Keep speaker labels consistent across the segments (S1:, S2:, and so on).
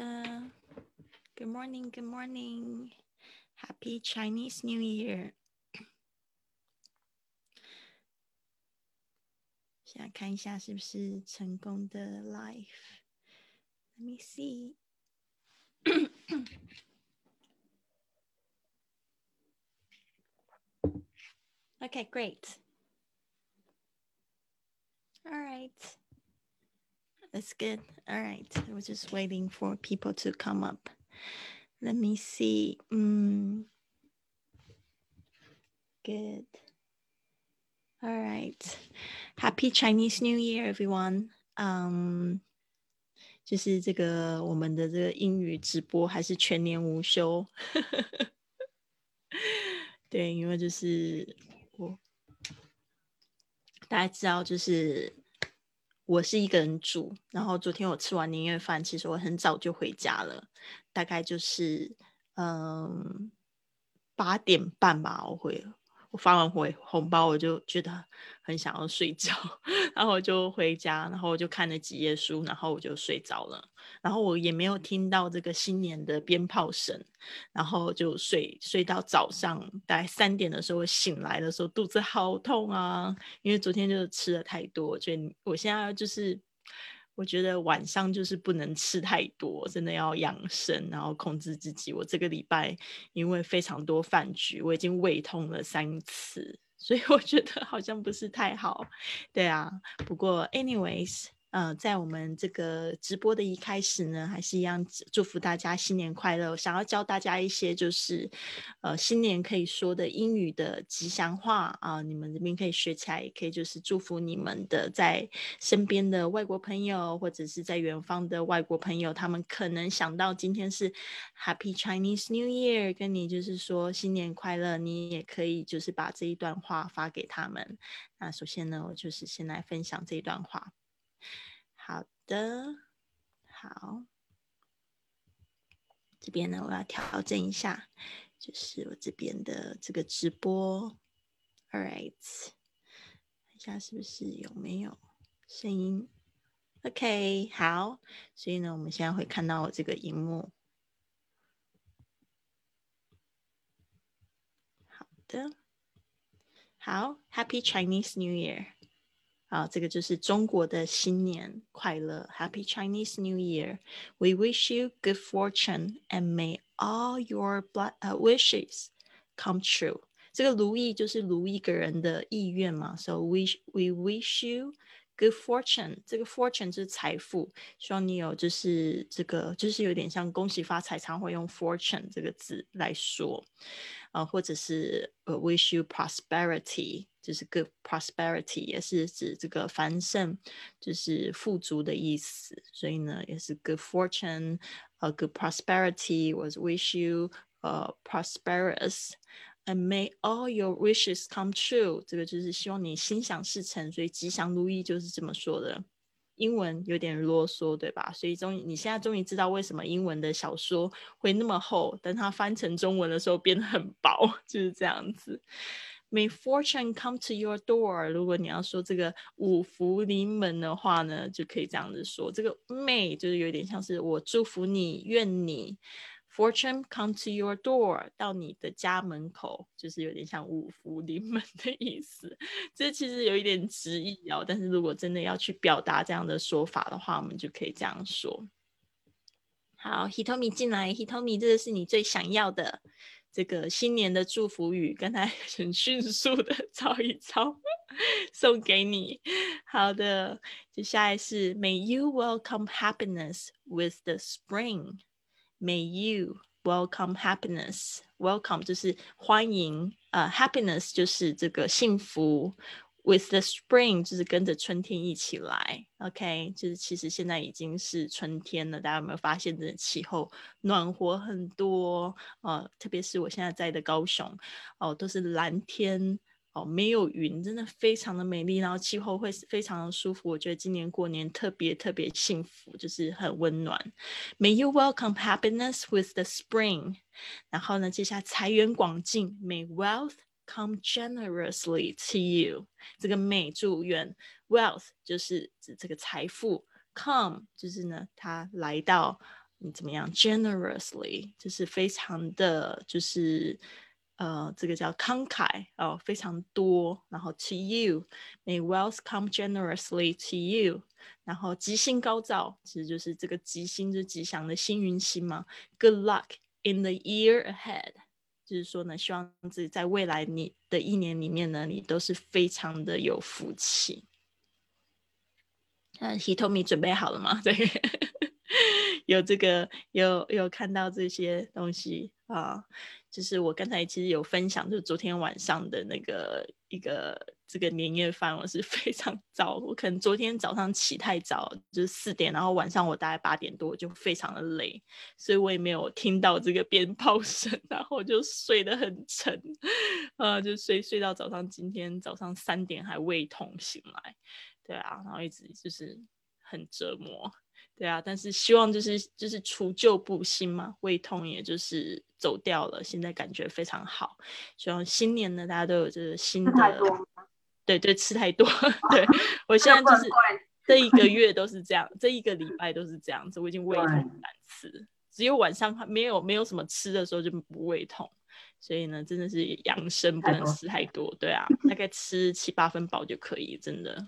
S1: 的，Good morning, Good morning, Happy Chinese New Year。现在看一下是不是成功的 live。Let me see. okay, great. All right. That's good. All right. I was just waiting for people to come up. Let me see. Mm. Good. All right. Happy Chinese New Year, everyone. Um, 就是这个我们的这个英语直播还是全年无休。对，因为就是我大家知道，就是 我是一个人住，然后昨天我吃完年夜饭，其实我很早就回家了，大概就是嗯八点半吧，我回。我发完回红包，我就觉得很想要睡觉，然后我就回家，然后我就看了几页书，然后我就睡着了。然后我也没有听到这个新年的鞭炮声，然后就睡睡到早上大概三点的时候醒来的时候，肚子好痛啊！因为昨天就是吃的太多，所以我现在就是。我觉得晚上就是不能吃太多，真的要养生，然后控制自己。我这个礼拜因为非常多饭局，我已经胃痛了三次，所以我觉得好像不是太好。对啊，不过 anyways。呃，在我们这个直播的一开始呢，还是一样祝福大家新年快乐。想要教大家一些就是，呃，新年可以说的英语的吉祥话啊，你们这边可以学起来，也可以就是祝福你们的在身边的外国朋友，或者是在远方的外国朋友，他们可能想到今天是 Happy Chinese New Year，跟你就是说新年快乐，你也可以就是把这一段话发给他们。那首先呢，我就是先来分享这一段话。好的，好，这边呢，我要调整一下，就是我这边的这个直播，All right，看一下是不是有没有声音？OK，好，所以呢，我们现在会看到我这个荧幕。好的，好，Happy Chinese New Year。啊，这个就是中国的新年快乐，Happy Chinese New Year! We wish you good fortune and may all your wishes come true. 这个如意就是如一个人的意愿嘛，So we we wish you good fortune. 这个 fortune 就是财富，希望你有就是这个就是有点像恭喜发财，常会用 fortune 这个字来说，啊，或者是呃 wish you prosperity。 就是 good prosperity，也是指这个繁盛，就是富足的意思。所以呢，也是 good fortune，呃，good prosperity was wish you 呃 prosperous，and may all your wishes come true。这个就是希望你心想事成，所以吉祥如意就是这么说的。英文有点啰嗦，对吧？所以终于你现在终于知道为什么英文的小说会那么厚，等它翻成中文的时候变得很薄，就是这样子。May fortune come to your door。如果你要说这个五福临门的话呢，就可以这样子说。这个 may 就是有点像是我祝福你，愿你 fortune come to your door 到你的家门口，就是有点像五福临门的意思。这其实有一点直译哦，但是如果真的要去表达这样的说法的话，我们就可以这样说。好，Hitomi 进来，Hitomi，这个是你最想要的。这个新年的祝福语，刚才很迅速的抄一抄，送给你。好的，接下来是 May you welcome happiness with the spring. May you welcome happiness. Welcome 就是欢迎，呃，happiness 就是这个幸福。With the spring，就是跟着春天一起来，OK，就是其实现在已经是春天了，大家有没有发现这气候暖和很多？呃，特别是我现在在的高雄，哦，都是蓝天，哦，没有云，真的非常的美丽，然后气候会非常的舒服。我觉得今年过年特别特别幸福，就是很温暖。May you welcome happiness with the spring。然后呢，接下来财源广进，May wealth。come generously to you，这个美祝愿 wealth 就是指这个财富，come 就是呢，它来到 你怎么样？Generously 就是非常的，就是呃，这个叫慷慨哦，非常多。然后 To you，May wealth come generously to you。然后吉星高照，其实就是这个吉星，就是吉祥的星云星嘛。Good luck in the year ahead， 就是说呢，希望自己在未来你的一年里面呢，你都是非常的有福气。那，Hitomi 准备好了吗？对，有这个，有有看到这些东西啊。就是我刚才其实有分享，就是昨天晚上的那个一个这个年夜饭，我是非常早，我可能昨天早上起太早，就是四点，然后晚上我大概八点多就非常的累，所以我也没有听到这个鞭炮声，然后就睡得很沉，呃，就睡睡到早上，今天早上三点还胃痛醒来，对啊，然后一直就是很折磨。对啊，但是希望就是就是除旧布新嘛，胃痛也就是走掉了，现在感觉非常好。希望新年呢，大家都有这个新的，对对，吃太多，对 我现在就是这一个月都是这样，这一个礼拜都是这样子，我已经胃痛难吃，只有晚上没有没有什么吃的时候就不胃痛，所以呢，真的是养生不能吃太多，对啊，大概吃七八分饱就可以，真的。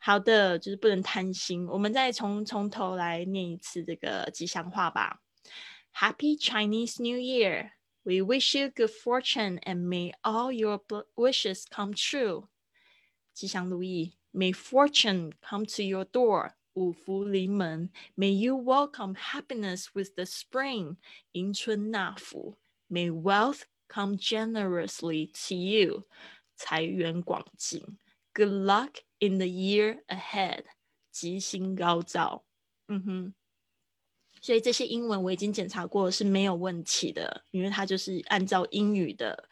S1: 好的，就是不能贪心。我们再从从头来念一次这个吉祥话吧。Happy Chinese New Year! We wish you good fortune and may all your wishes come true. 吉祥如意，May fortune come to your door. 五福临门，May you welcome happiness with the spring. 迎春纳福，May wealth come generously to you. 财源广进，Good luck In the year ahead，吉星高照。嗯哼，所以这些英文我已经检查过是没有问题的，因为它就是按照英语的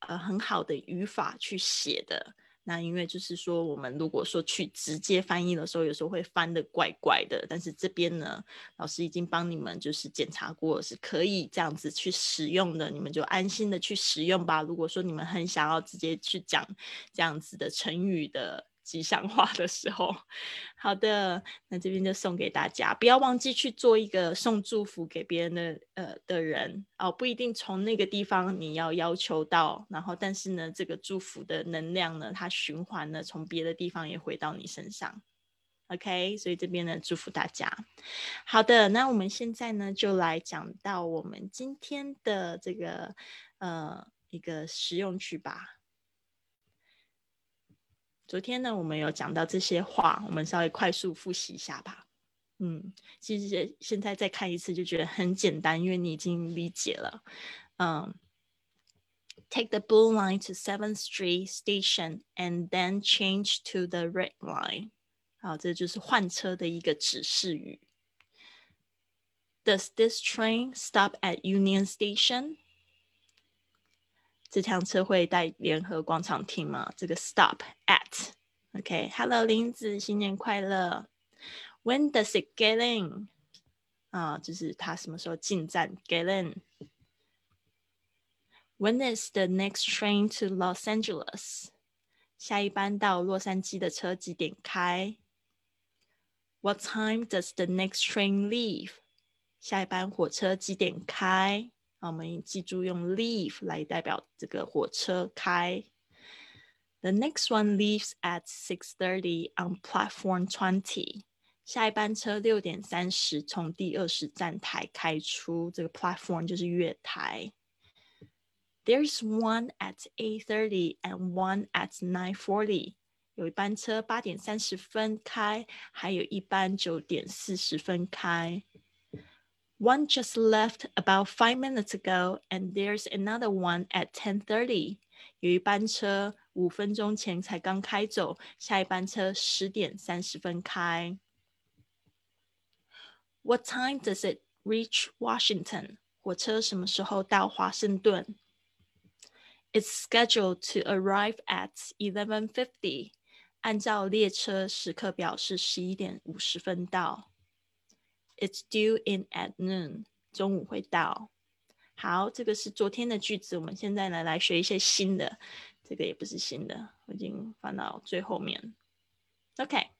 S1: 呃很好的语法去写的。 那因为就是说，我们如果说去直接翻译的时候，有时候会翻的怪怪的。但是这边呢，老师已经帮你们就是检查过是可以这样子去使用的，你们就安心的去使用吧。如果说你们很想要直接去讲这样子的成语的。吉祥话的时候，好的，那这边就送给大家，不要忘记去做一个送祝福给别人的呃的人哦，不一定从那个地方你要要求到，然后但是呢，这个祝福的能量呢，它循环呢，从别的地方也回到你身上，OK，所以这边呢，祝福大家。好的，那我们现在呢，就来讲到我们今天的这个呃一个实用句吧。昨天呢，我们有讲到这些话，我们稍微快速复习一下吧。嗯，其实现在再看一次就觉得很简单，因为你已经理解了。嗯，Take the blue line to Seventh Street Station and then change to the red line。好，这就是换车的一个指示语。Does this train stop at Union Station？这趟车会在联合广场停吗？这个 stop at，OK，Hello，林子，新年快乐。When does it get in？啊，就是它什么时候进站？Get in。When is the next train to Los Angeles？下一班到洛杉矶的车几点开？What time does the next train leave？下一班火车几点开？我们记住用 leave 来代表这个火车开。The next one leaves at six thirty on platform twenty。下一班车六点三十从第二十站台开出，这个 platform 就是月台。There's one at eight thirty and one at nine forty。有一班车八点三十分开，还有一班九点四十分开。One just left about five minutes ago, and there's another one at ten thirty. 有一班车五分钟前才刚开走，下一班车十点三十分开。What time does it reach Washington? 火车什么时候到华盛顿？It's scheduled to arrive at eleven fifty. 按照列车时刻表是十一点五十分到。 It's due in at noon，中午会到。好，这个是昨天的句子，我们现在呢来学一些新的。这个也不是新的，我已经放到最后面。OK，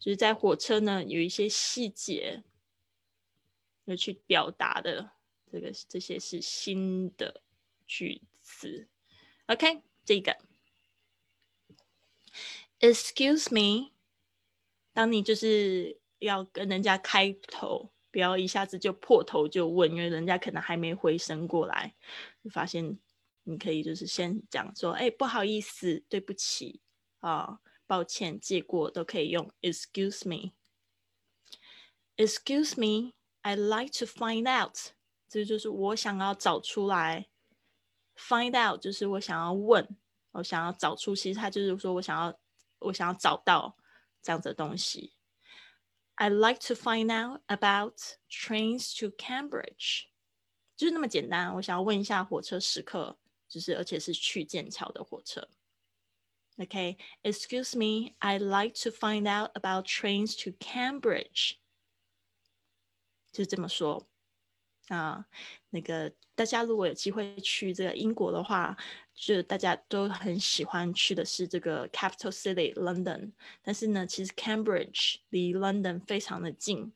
S1: 就是在火车呢有一些细节，要去表达的这个这些是新的句子。OK，这个，Excuse me，当你就是要跟人家开头，不要一下子就破头就问，因为人家可能还没回神过来，就发现你可以就是先讲说，哎，不好意思，对不起啊，抱歉，借过都可以用。Excuse me，Excuse me，I'd like to find out，这就是我想要找出来。Find out 就是我想要问，我想要找出，其实他就是说我想要，我想要找到这样子的东西。I like to find out about trains to Cambridge，就是那么简单。我想要问一下火车时刻，就是而且是去剑桥的火车。OK，Excuse me，I'd like to find out about trains to Cambridge，就这么说。 啊，那个大家如果有机会去这个英国的话，就大家都很喜欢去的是这个 capital city London。但是呢，其实 Cambridge 离 London 非常的近，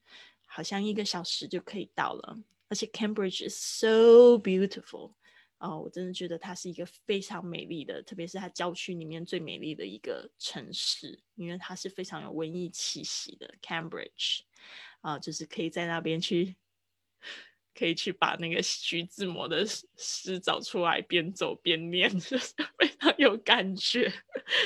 S1: 好像一个小时就可以到了。而且 Cambridge is so beautiful，哦，我真的觉得它是一个非常美丽的，特别是它郊区里面最美丽的一个城市，因为它是非常有文艺气息的 Cambridge，啊，就是可以在那边去。可以去把那个徐志摩的诗找出来，边走边念，就是非常有感觉。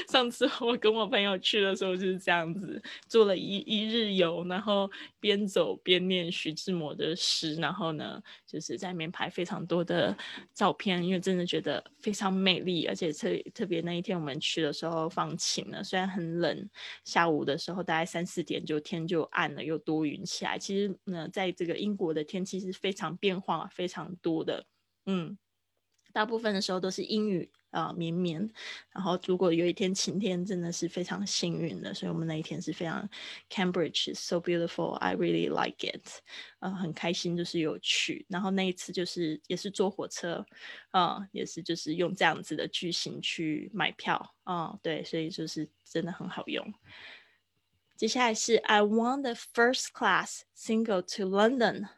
S1: 上次我跟我朋友去的时候就是这样子，做了一一日游，然后边走边念徐志摩的诗，然后呢，就是在里面拍非常多的照片，因为真的觉得非常美丽，而且特特别那一天我们去的时候放晴了，虽然很冷，下午的时候大概三四点就天就暗了，又多云起来。其实呢，在这个英国的天气是非常变化非常多的，嗯，大部分的时候都是阴雨啊绵绵，然后如果有一天晴天，真的是非常幸运的。所以我们那一天是非常 Cambridge is so beautiful, I really like it，呃，很开心就是有去，然后那一次就是也是坐火车，啊，也是就是用这样子的句型去买票，啊，对，所以就是真的很好用。接下来是 I want the first class single to London。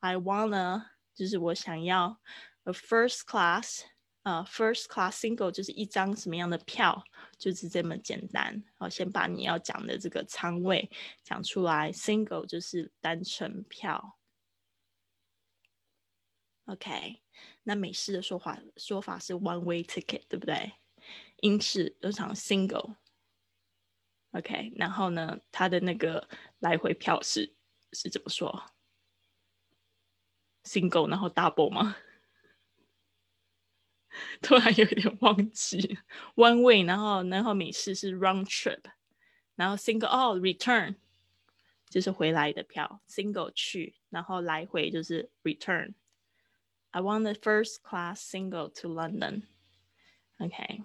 S1: I wanna 就是我想要 a first class，呃，first class single 就是一张什么样的票，就是这么简单。好，先把你要讲的这个仓位讲出来。Single 就是单程票。OK，那美式的说法说法是 one way ticket，对不对？英式都讲 single。OK，然后呢，它的那个来回票是是怎么说？single 然后 double 吗？突然有点忘记。One way，然后然后美式是 round trip，然后 single 哦 return 就是回来的票，single 去，然后来回就是 return。I want the first class single to London. OK，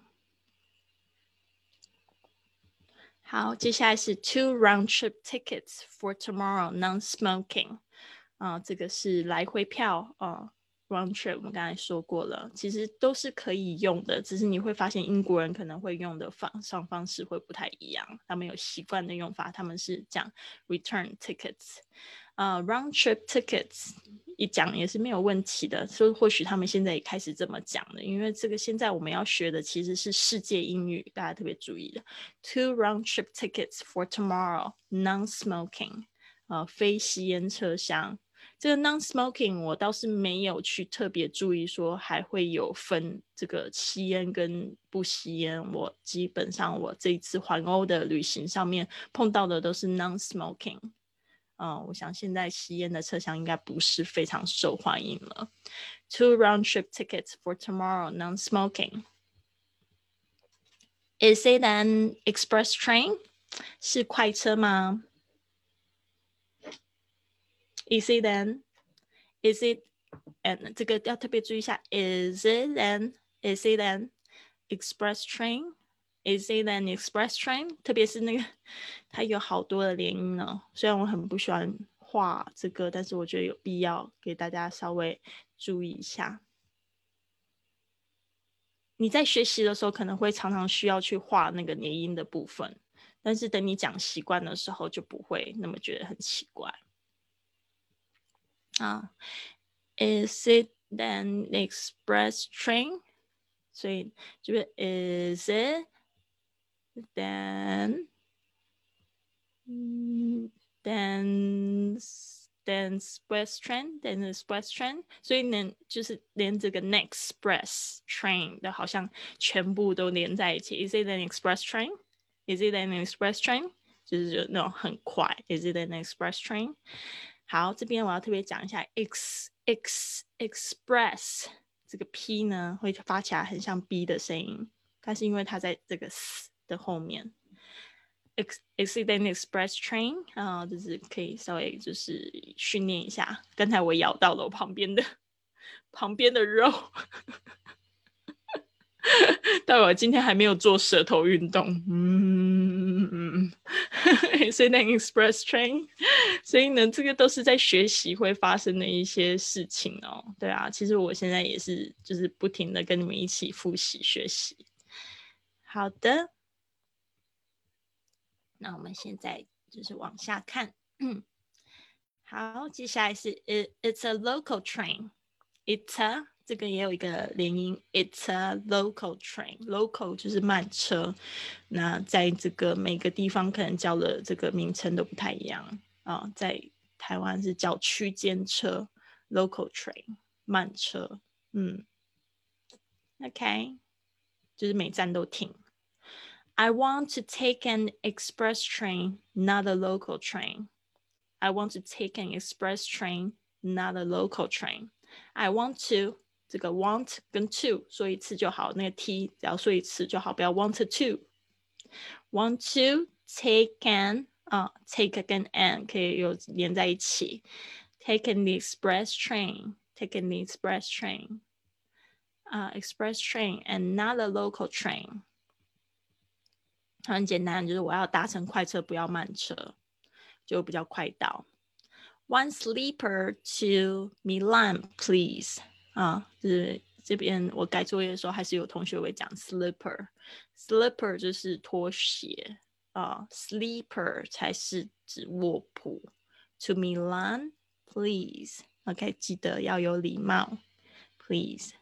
S1: 好，接下来是 two round trip tickets for tomorrow, non-smoking。啊，这个是来回票啊 ，round trip，我们刚才说过了，其实都是可以用的，只是你会发现英国人可能会用的方上方式会不太一样，他们有习惯的用法，他们是讲 return tickets，啊，round trip tickets 一讲也是没有问题的，所以或许他们现在也开始这么讲了，因为这个现在我们要学的其实是世界英语，大家特别注意的，two round trip tickets for tomorrow non-smoking，啊，非吸烟车厢。这个 non-smoking 我倒是没有去特别注意，说还会有分这个吸烟跟不吸烟。我基本上我这一次环欧的旅行上面碰到的都是 non-smoking。嗯，我想现在吸烟的车厢应该不是非常受欢迎了。Two round trip tickets for tomorrow, non-smoking. Is it an express train？是快车吗 ？Is it then? Is it and 这个要特别注意一下。Is it an? Is it an express train? Is it an express train? 特别是那个，它有好多的连音呢。虽然我很不喜欢画这个，但是我觉得有必要给大家稍微注意一下。你在学习的时候，可能会常常需要去画那个连音的部分，但是等你讲习惯的时候，就不会那么觉得很奇怪。啊，Is it an express train？所以就是 Is it then？嗯，then then express train then express train，所以连就是连这个 next express train 的好像全部都连在一起。Is it an express train? Is it an express train? 就是就那种很快。Is it an express train? 好，这边我要特别讲一下 ex ex express 这个 p 呢会发起来很像 b 的声音，它是因为它在这个 s 的后面。ex accident express train 啊，就是可以稍微就是训练一下。刚才我咬到了我旁边的 旁边的肉，但我今天还没有做舌头运动。嗯，accident express train，所以呢，这个都是在学习会发生的一些事情哦。对啊，其实我现在也是就是不停的跟你们一起复习学习。好的。那我们现在就是往下看，嗯好，接下来是 it it's a local train。it's a 这个也有一个连音，it's a local train。local 就是慢车，那在这个每个地方可能叫的这个名称都不太一样啊。在台湾是叫区间车，local train 慢车，嗯，OK，就是每站都停。I want to take an express train, not a local train. I want to take an express train, not a local train. I want to 这个 want 跟 to 说一次就好，那个 t 只要说一次就好，不要 want to。Want to take an 啊，take 跟 an 可以有连在一起。Take an express train, take an express train. 啊、uh,，express train and not a local train. 很简单，就是我要搭乘快车，不要慢车，就比较快到。One sleeper to Milan, please。 啊，就是这边我改作业的时候，还是有同学会讲 slipper。slipper 就是拖鞋啊，sleeper 才是指卧铺。To Milan, please。OK，记得要有礼貌，please。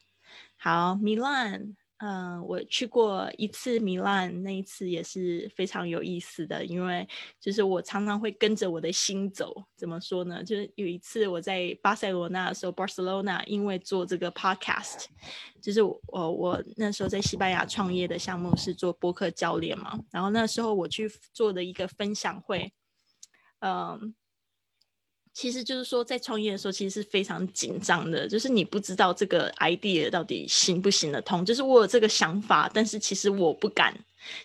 S1: 好，Milan。嗯，我去过一次米兰，那一次也是非常有意思的，因为就是我常常会跟着我的心走。怎么说呢？就是有一次我在巴塞罗那的时候，Barcelona，因为做这个 podcast，就是我我那时候在西班牙创业的项目是做播客教练嘛，然后那时候我去做的一个分享会，嗯。其实就是说，在创业的时候，其实是非常紧张的。就是你不知道这个 idea 到底行不行得通。就是我有这个想法，但是其实我不敢，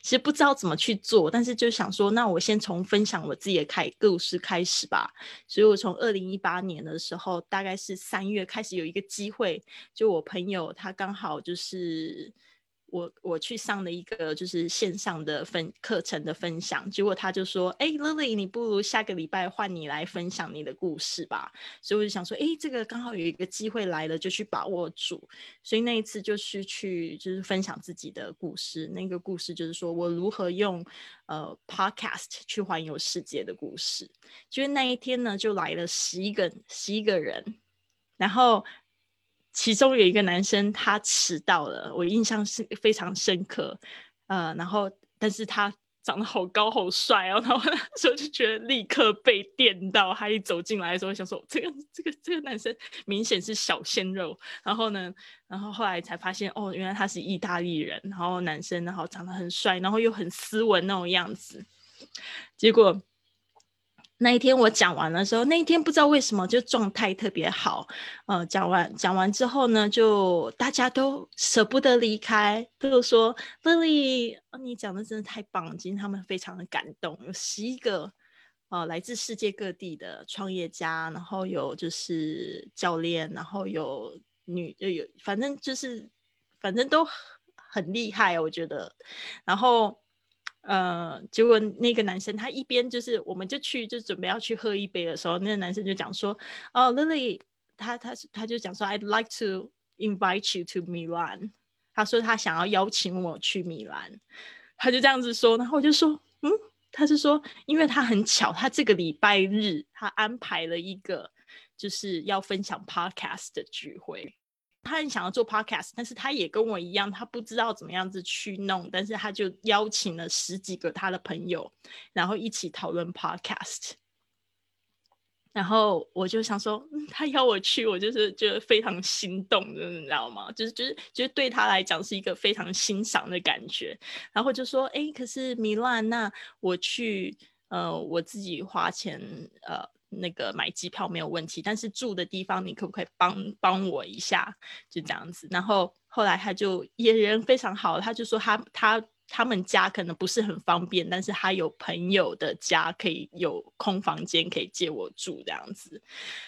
S1: 其实不知道怎么去做。但是就想说，那我先从分享我自己的开故事开始吧。所以我从二零一八年的时候，大概是三月开始有一个机会，就我朋友他刚好就是。我我去上了一个就是线上的分课程的分享，结果他就说：“哎，Lily，你不如下个礼拜换你来分享你的故事吧。”所以我就想说：“哎，这个刚好有一个机会来了，就去把握住。”所以那一次就是去就是分享自己的故事，那个故事就是说我如何用呃 Podcast 去环游世界的故事。就是那一天呢，就来了十一个十一个人，然后。其中有一个男生，他迟到了，我印象是非常深刻。呃，然后，但是他长得好高好帅哦，然后那时候就觉得立刻被电到。他一走进来的时候，想说这个这个这个男生明显是小鲜肉。然后呢，然后后来才发现，哦，原来他是意大利人。然后男生，然后长得很帅，然后又很斯文那种样子。结果。那一天我讲完的时候，那一天不知道为什么就状态特别好，呃，讲完讲完之后呢，就大家都舍不得离开，都说 Lily，你讲的真的太棒了，今天他们非常的感动，有十一个，呃，来自世界各地的创业家，然后有就是教练，然后有女就，有反正就是反正都很厉害，我觉得，然后。呃，结果那个男生他一边就是，我们就去就准备要去喝一杯的时候，那个男生就讲说：“哦，Lily，他他他就讲说，I'd like to invite you to Milan。”他说他想要邀请我去米兰，他就这样子说。然后我就说：“嗯。”他是说，因为他很巧，他这个礼拜日他安排了一个就是要分享 podcast 的聚会。他很想要做 podcast，但是他也跟我一样，他不知道怎么样子去弄，但是他就邀请了十几个他的朋友，然后一起讨论 podcast。然后我就想说，他邀我去，我就是觉得非常心动的，你知道吗？就是就是就是对他来讲是一个非常欣赏的感觉。然后就说，哎，可是米兰，那我去，呃，我自己花钱，呃。那个买机票没有问题，但是住的地方你可不可以帮帮我一下？就这样子。然后后来他就也人非常好，他就说他他他们家可能不是很方便，但是他有朋友的家可以有空房间可以借我住这样子。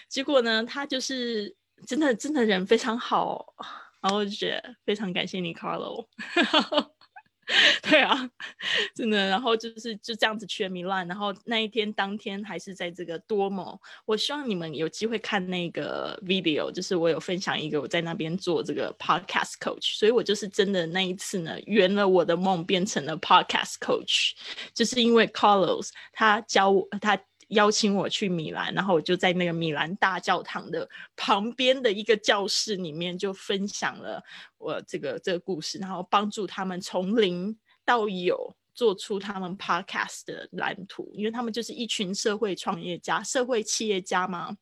S1: 结果呢，他就是真的真的人非常好，然后我就觉得非常感谢你，Carlo。对啊，真的，然后就是就这样子去了米兰，然后那一天当天还是在这个多蒙。我希望你们有机会看那个 video，就是我有分享一个我在那边做这个 podcast coach，所以我就是真的那一次呢圆了我的梦，变成了 podcast coach，就是因为 Carlos 他教我他。邀请我去米兰，然后我就在那个米兰大教堂的旁边的一个教室里面，就分享了我这个这个故事，然后帮助他们从零到有做出他们 podcast 的蓝图，因为他们就是一群社会创业家、社会企业家嘛，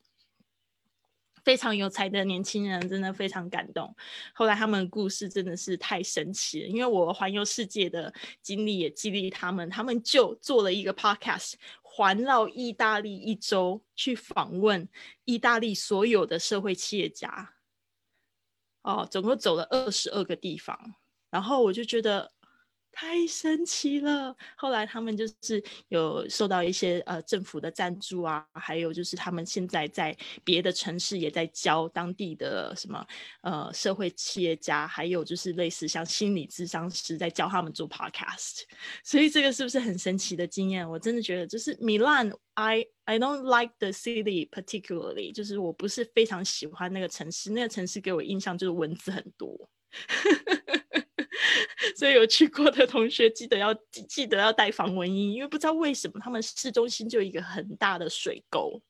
S1: 非常有才的年轻人，真的非常感动。后来他们的故事真的是太神奇了，因为我环游世界的经历也激励他们，他们就做了一个 podcast。环绕意大利一周，去访问意大利所有的社会企业家，哦，总共走了二十二个地方，然后我就觉得。太神奇了！后来他们就是有受到一些呃政府的赞助啊，还有就是他们现在在别的城市也在教当地的什么呃社会企业家，还有就是类似像心理智商师在教他们做 podcast。所以这个是不是很神奇的经验？我真的觉得就是米兰，I I don't like the city particularly，就是我不是非常喜欢那个城市，那个城市给我印象就是蚊子很多。所以有去过的同学，记得要记得要带防蚊衣，因为不知道为什么他们市中心就一个很大的水沟，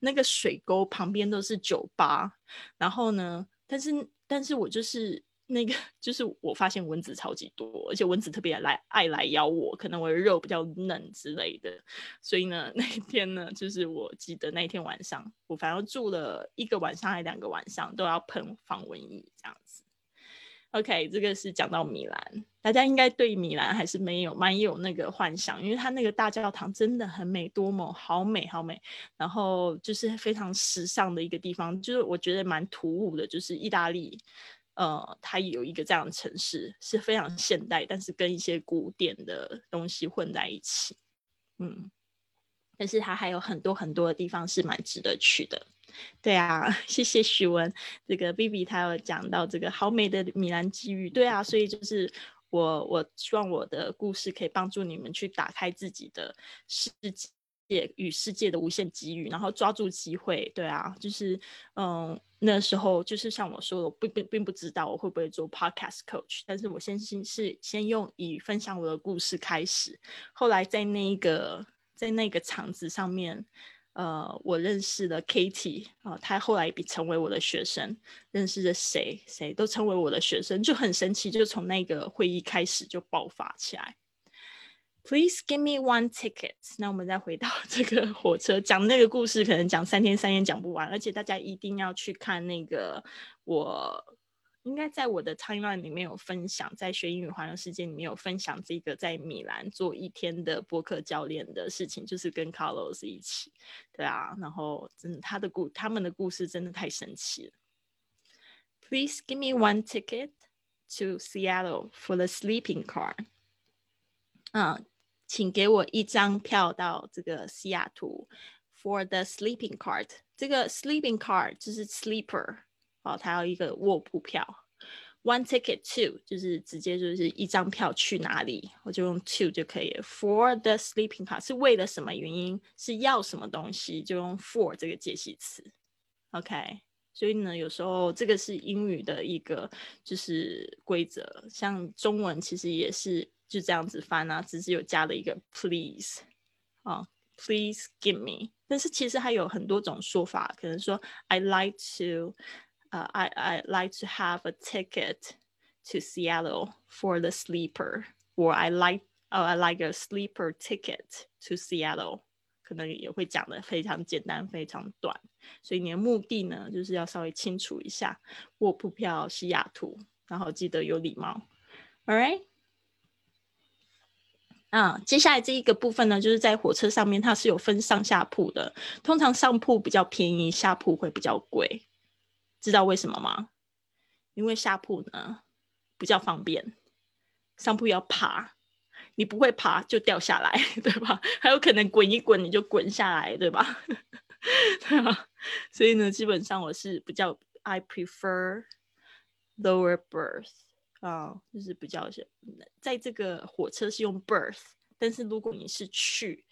S1: 那个水沟旁边都是酒吧。然后呢，但是但是我就是那个，就是我发现蚊子超级多，而且蚊子特别来爱来咬我，可能我的肉比较嫩之类的。所以呢，那一天呢，就是我记得那一天晚上，我反正住了一个晚上还两个晚上，都要喷防蚊衣这样。OK，这个是讲到米兰，大家应该对米兰还是没有蛮有那个幻想，因为它那个大教堂真的很美，多么好美好美，然后就是非常时尚的一个地方，就是我觉得蛮突兀的，就是意大利，呃，它有一个这样的城市是非常现代，但是跟一些古典的东西混在一起，嗯，但是它还有很多很多的地方是蛮值得去的。对啊，谢谢许文。这个 B B 他有讲到这个好美的米兰机遇。对啊，所以就是我我希望我的故事可以帮助你们去打开自己的世界与世界的无限机遇，然后抓住机会。对啊，就是嗯，那时候就是像我说的，我并并并不知道我会不会做 Podcast Coach，但是我先先是先用以分享我的故事开始，后来在那个在那个场子上面。呃，我认识了 Katie 啊，他后来比成为我的学生，认识了谁谁都成为我的学生，就很神奇，就从那个会议开始就爆发起来。Please give me one ticket。那我们再回到 这个火车，讲那个故事，可能讲三天三夜讲不完，而且大家一定要去看那个我。应该在我的 timeline 里面有分享，在学英语环游世界里面有分享这个在米兰做一天的播客教练的事情，就是跟 Carlos 一起，对啊，然后真的他的故他们的故事真的太神奇了。Please give me one ticket to Seattle for the sleeping car。嗯，请给我一张票到这个西雅图 for the sleeping car。这个 sleeping car 就是 sleeper。哦，他要一个卧铺票，one ticket to 就是直接就是一张票去哪里，我就用 to 就可以了。For the sleeping 卡是为了什么原因？是要什么东西？就用 for 这个介系词。OK，所以呢，有时候这个是英语的一个就是规则，像中文其实也是就这样子翻啊，只是有加了一个 please 啊，please give me 但是其实还有很多种说法，可能说 I like to，uh,，I I like to have a ticket to Seattle for the sleeper, or I like, oh, I like a sleeper ticket to Seattle。可能也会讲的非常简单，非常短。所以你的目的呢，就是要稍微清楚一下，卧铺票西雅图，然后记得有礼貌。All right。啊，接下来这一个部分呢，就是在火车上面，它是有分上下铺的。通常上铺比较便宜，下铺会比较贵。知道为什么吗？因为下铺呢比较方便，上铺要爬，你不会爬就掉下来，对吧？还有可能滚一滚你就滚下来，对吧？对吧？所以呢，基本上我是比较，I prefer lower berth。啊，就是比较是，在这个火车是用 berth，但是如果你是去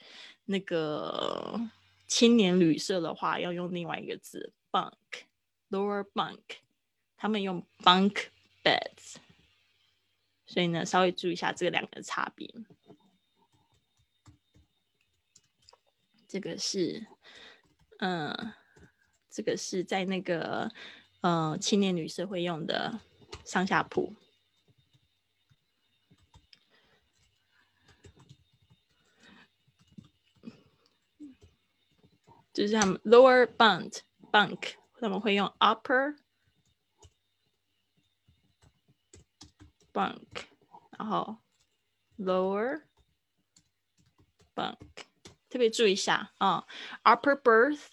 S1: 那个青年旅社的话，要用另外一个字 bunk Lower bunk，他们用 bunk beds，所以呢，稍微注意一下这两个差别。这个是，嗯，这个是在那个呃青年旅社会用的上下铺。就是他们 lower bunk bunk，他们会用 upper bunk，然后 lower bunk，特别注意一下啊，upper berth，lower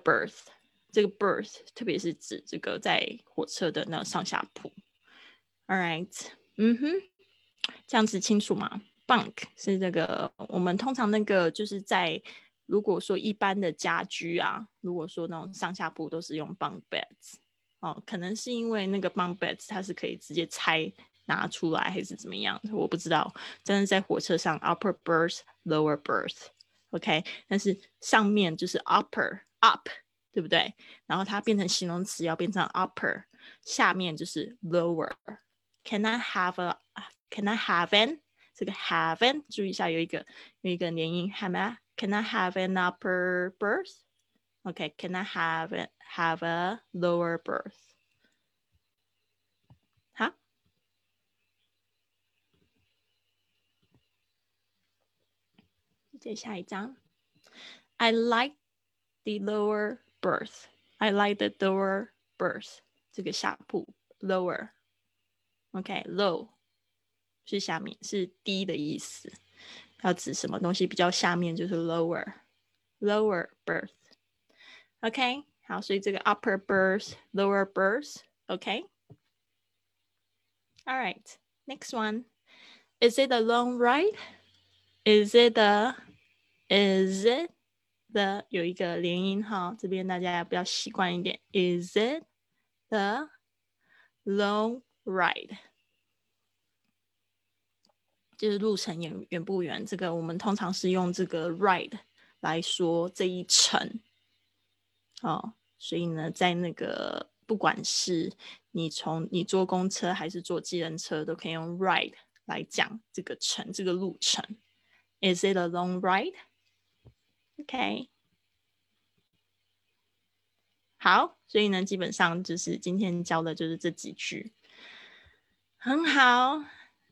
S1: berth，这个 berth 特别是指这个在火车的那上下铺。All right，嗯哼，这样子清楚吗？Bunk 是这个，我们通常那个就是在如果说一般的家居啊，如果说那种上下铺都是用 bunk beds，哦，可能是因为那个 bunk beds 它是可以直接拆拿出来，还是怎么样，我不知道。但是在火车上，upper berth、lower berth，OK，但是上面就是 upper up，对不对？然后它变成形容词要变成 upper，下面就是 lower。Can I have a？Can I have an？这个 have an，注意一下有一个有一个连音，have a。Can I have an upper berth? Okay, can I have it, have a lower berth? 好，接下一张。I like the lower berth. I like the lower berth. 这个下铺 lower。OK，low、okay, 是下面，是低的意思。 要指什么东西比较下面就是 lower lower berth。OK，好，所以这个 upper berth lower berth。OK。All right, next one. Is it a long ride? Is it the is it the 有一个连音哈，这边大家要不要习惯一点？Is it the long ride? 就是路程远远不远，这个我们通常是用这个 ride 来说这一程，哦，所以呢，在那个不管是你从你坐公车还是坐机人车，都可以用 ride 来讲这个程这个路程。Is it a long ride? OK，好，所以呢，基本上就是今天教的就是这几句，很好。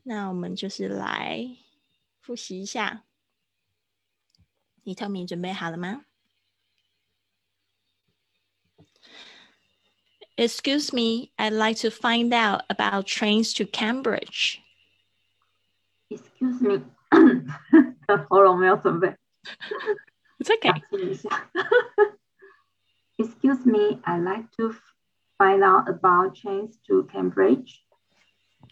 S1: 那我们就是来复习一下。你透明准备好了吗？Excuse me, I'd like to find out about trains to Cambridge.
S2: Excuse me，喉咙没有准备。
S1: It's okay.
S2: Excuse me, I'd like to find out about trains to Cambridge.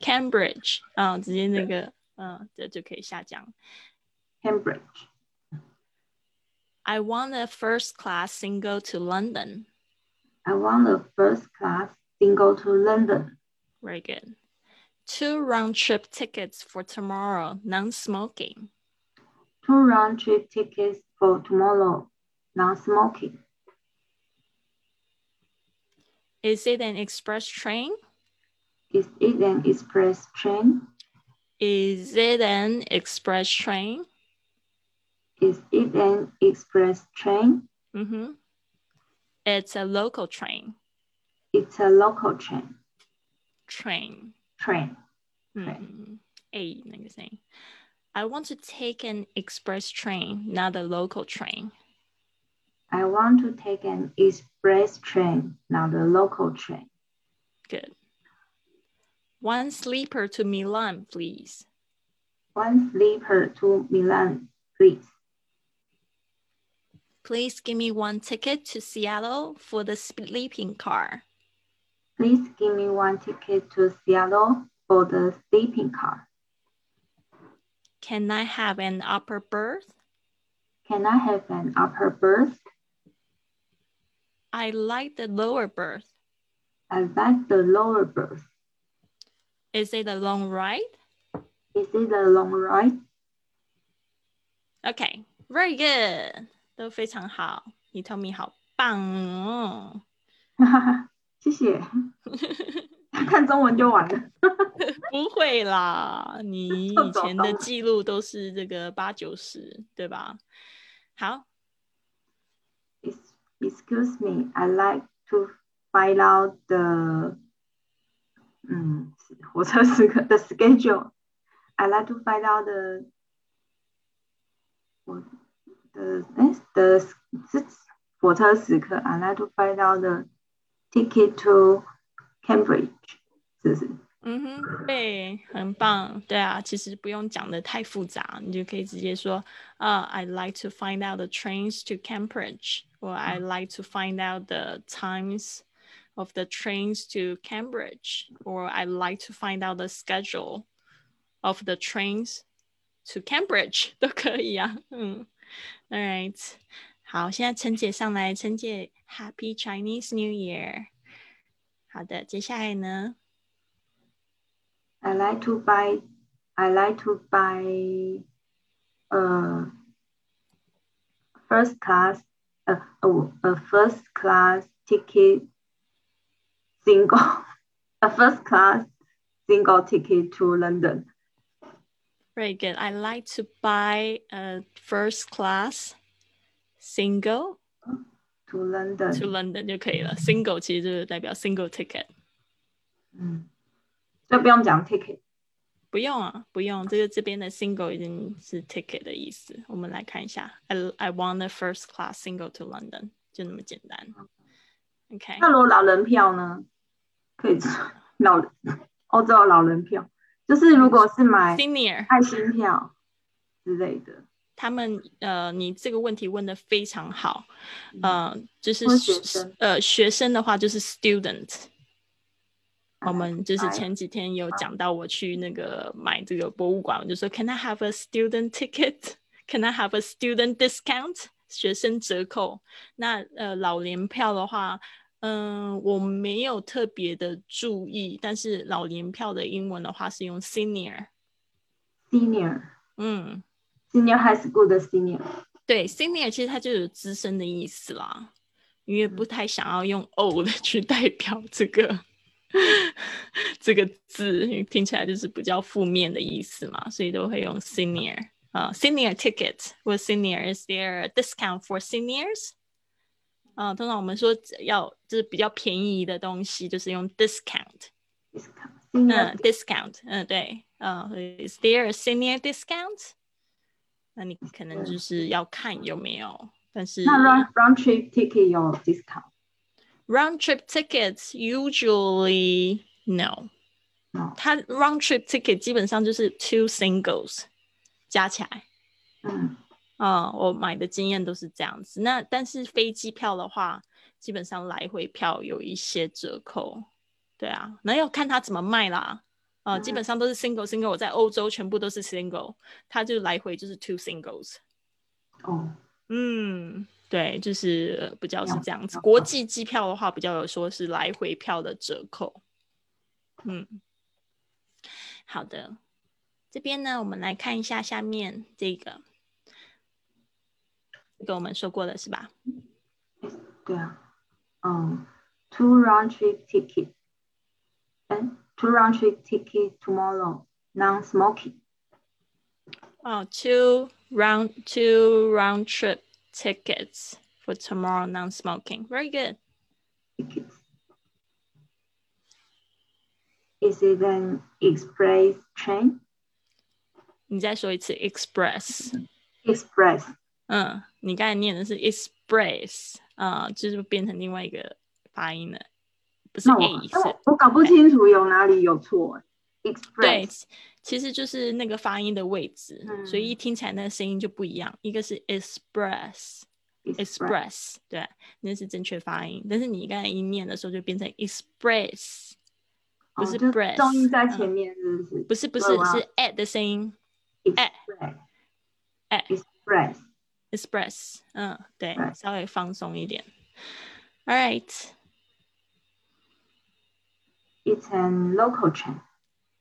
S1: Cambridge 啊，直接那个嗯，这就可以下降。
S2: Cambridge.
S1: I want a first class single to London.
S2: I want a first class single to London.
S1: Very good. Two round trip tickets for tomorrow, non smoking.
S2: Two round trip tickets for tomorrow, non smoking.
S1: Is it an express train?
S2: Is it an express train?
S1: Is it an express train?
S2: Is it an express train?
S1: Mm-hmm. It's a local train.
S2: It's a local train.
S1: Train.
S2: Train.
S1: Mm-hmm. train. Mm-hmm. I want to take an express train, not a local train.
S2: I want to take an express train, not a local train.
S1: Good. One sleeper to Milan, please.
S2: One sleeper to Milan, please.
S1: Please give me one ticket to Seattle for the sleeping car.
S2: Please give me one ticket to Seattle for the sleeping car.
S1: Can I have an upper berth?
S2: Can I have an upper berth?
S1: I like the lower berth.
S2: I like the lower berth.
S1: Is it a long ride?
S2: Is it a long ride?
S1: Okay, very good. 都非常好，你 Tommy 好棒哦！
S2: 哈哈，谢谢。看中文就完了。
S1: 不会啦，你以前的记录都是这个八九十，对吧？好。
S2: Excuse me, I like to find out the 嗯火车时刻 the schedule. I like to find out the 我的哎 the 是火车时刻。I like to find out the ticket to Cambridge，是不是？
S1: 嗯哼，对，很棒，对啊，其实不用讲的太复杂，你就可以直接说，啊、uh,，I like to find out the trains to Cambridge, or I like to find out the times of the trains to Cambridge, or I like to find out the schedule of the trains to Cambridge 都可以啊，嗯，All right，好，现在陈姐上来，陈姐，Happy Chinese New Year。好的，接下来呢？
S2: I like to buy. I like to buy. Uh, first class. Uh, oh, a first class ticket. Single. A first class single ticket to London.
S1: Very good. I like to buy a first class single
S2: to London
S1: to London 就可以了。Single 其实就是代表 single ticket。
S2: 嗯，所以不用讲 ticket。
S1: 不用啊，不用。这个这边的 single 已经是 ticket 的意思。我们来看一下，I I want a first class single to London，就那么简单。OK。
S2: 那如果老人票呢？ 可以 老欧洲老人票，就是如果是买
S1: senior
S2: 爱心票之类的。
S1: 他们呃，你这个问题问的非常好，呃，就是呃学生的话就是 student。我们就是前几天有讲到，我去那个买这个博物馆，我就说 Can I have a student ticket? Can I have a student discount? 学生折扣。那呃老年票的话，嗯，我没有特别的注意，但是老年票的英文的话是用 senior。
S2: senior，
S1: 嗯。
S2: Senior high school 的 senior，
S1: 对，senior 其实它就有资深的意思啦，因为不太想要用 old 去代表这个这个字，因为听起来就是比较负面的意思嘛，所以都会用 senior 啊，senior ticket 或 senior is there a discount for seniors？啊，通常我们说要就是比较便宜的东西，就是用 discount。discount。
S2: 嗯
S1: ，discount，嗯，对，嗯，is there a senior discount？那你可能就是要看有没有，但是
S2: 那 round round trip ticket 有 discount。
S1: Round trip tickets usually no。它 round trip ticket 基本上就是 two singles 加起来。
S2: 嗯。
S1: 啊，我买的经验都是这样子。那但是飞机票的话，基本上来回票有一些折扣。对啊，那要看他怎么卖啦。啊，基本上都是 single single，我在欧洲全部都是 single，他就来回就是 two singles。
S2: 哦，
S1: 嗯，对，就是比较是这样子。国际机票的话，比较有说是来回票的折扣。嗯，好的，这边呢，我们来看一下下面这个，这个我们说过了是吧？
S2: 对啊，嗯，two round trip ticket，哎。Two round trip ticket tomorrow, non-smoking.
S1: Oh, two round two round trip tickets for tomorrow non-smoking. Very good.
S2: Tickets. Is it an express train?
S1: 你再说一次 express。
S2: Express.
S1: 嗯，你刚才念的是 express 啊、就是变成另外一个发音了，不是
S2: 那我
S1: a
S2: 那
S1: 是
S2: 我我搞不清楚有哪里有错。
S1: 对
S2: Express，，
S1: 其实就是那个发音的位置，所以一听起来那个声音就不一样。一个是 express express，对，那是正确发音，但是你刚才一念的时候就变成 express，不是
S2: 哦就
S1: breast，
S2: 重音在
S1: 嗯
S2: 前面，是不是？
S1: 不是不是
S2: 所以我要
S1: 是 at 的声音
S2: Express。
S1: 哎
S2: Express。
S1: express，嗯，对，
S2: 对
S1: 稍微放松一点。All right,
S2: It's an local train.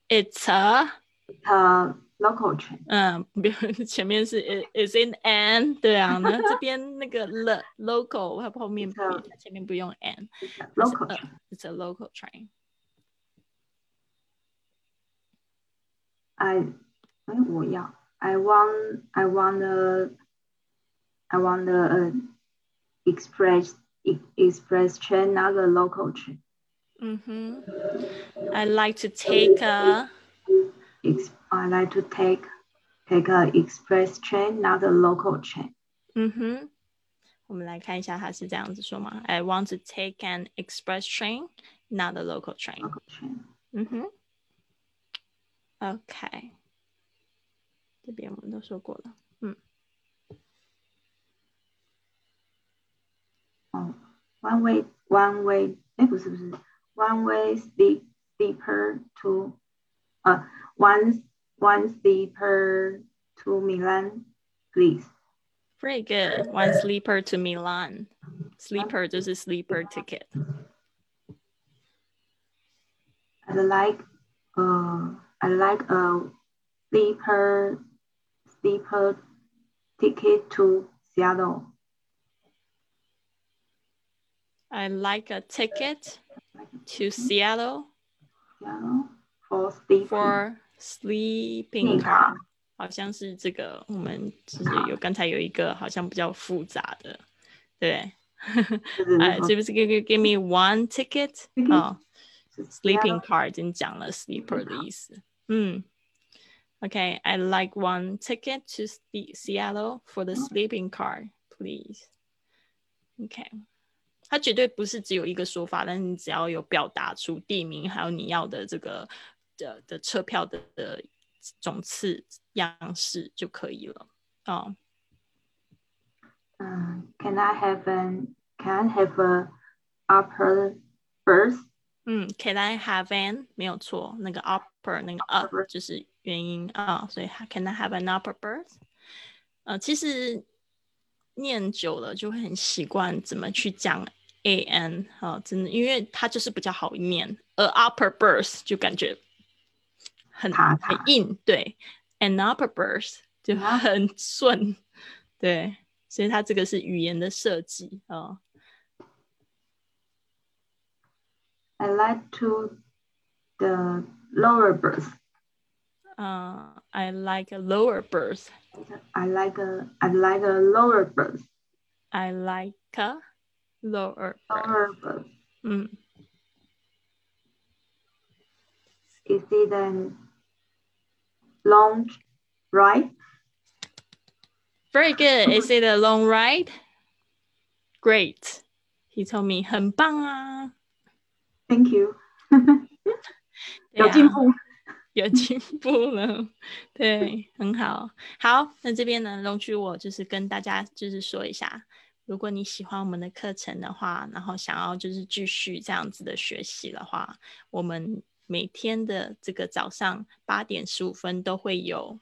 S1: it's a
S2: It's a local train.
S1: 嗯，不用前面是 i- is in an，对啊，那这边那个 the local 它后面不
S2: It's a-
S1: 它前面不用 an，
S2: It's a
S1: 它是
S2: local
S1: a
S2: train.
S1: it's a local train。
S2: I 哎，我要 I want I want a I want a, uh express e- express train, not a local train.
S1: 嗯哼，I like to take a
S2: Ex- I like to take take a express train, not a local train.
S1: 嗯哼，我们来看一下，它是这样子说吗？I want to take an express train, not a local train。
S2: Local train.
S1: 嗯哼，OK，这边我们都说过了。 嗯
S2: Oh, one way one way 哎，不是不是 one way sleep sleeper to 呃 one one sleeper to Milan, please.
S1: Very good. One sleeper to Milan. Sleeper 就是 sleeper ticket.
S2: I'd like uh I like a sleeper sleeper ticket to Seattle.
S1: I like a ticket to Seattle
S2: Seattle for sleeping.
S1: for sleeping car. 好像是这个，我们就是有刚才有一个好像比较复杂的，对
S2: 就是
S1: 哎，是不是 give give me one ticket？
S2: Ticket
S1: 哦
S2: 是，
S1: sleeping
S2: Seattle
S1: car 已经讲了 sleeper 的意思。嗯，OK，I like one ticket to Ste- Seattle for the sleeping car, please. OK， 它绝对不是只有一个说法，但是你只要有表达出地名，还有你要的这个的的车票的的种次样式就可以了。哦
S2: ，Um, can I have an can I have a upper berth?
S1: 嗯，Can I have an 没有错，那个 upper 那个 up 就是元音啊，所以 Can I have an upper berth？呃，其实念久了就会很习惯怎么去讲 an 啊，真的，因为它就是比较好念，而 upper birth 就感觉很
S2: 塔
S1: 很硬，对，an upper birth 就
S2: 啊
S1: 很顺，对，所以它这个是语言的设计啊。
S2: I like to the lower berth.
S1: 呃，I like a lower berth。
S2: I like a I like a lower berth.
S1: I like a lower berth.
S2: Lower berth.
S1: 嗯
S2: Is it a long ride?
S1: Very good. Is it a long ride? Great. He told me 很棒啊，
S2: Thank you.
S1: 对啊
S2: 有进步。
S1: 有进步了，对，很好。好，那这边呢，容许我就是跟大家就是说一下，如果你喜欢我们的课程的话，然后想要就是继续这样子的学习的话，我们每天的这个早上八点十五分都会有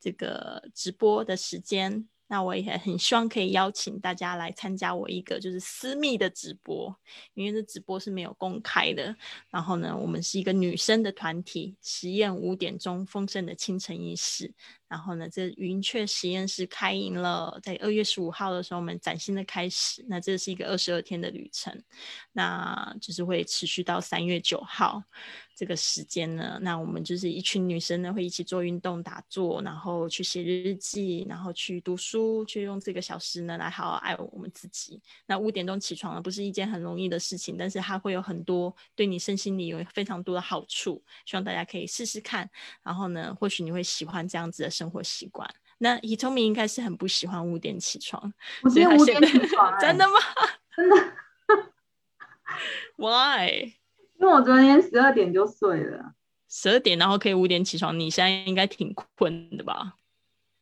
S1: 这个直播的时间。那我也很希望可以邀请大家来参加我一个就是私密的直播，因为这直播是没有公开的。然后呢，我们是一个女生的团体，实验五点钟丰盛的清晨仪式。然后呢，这云雀实验室开营了，在二月十五号的时候，我们崭新的开始。那这是一个二十二天的旅程，那就是会持续到三月九号。这个时间呢，那我们就是一群女生呢，会一起做运动、打坐，然后去写日记，然后去读书，去用这个小时呢来好好爱我们自己。那五点钟起床呢，不是一件很容易的事情，但是它会有很多对你身心里有非常多的好处。希望大家可以试试看，然后呢，或许你会喜欢这样子的活习惯。那伊聪明应该是很不喜欢五点起床，
S2: 我今天五点起床，
S1: 真的吗？
S2: 真的？
S1: Why？
S2: 因为我昨天十二点就睡了，
S1: 十二点，然后可以五点起床，你现在应该挺困的吧？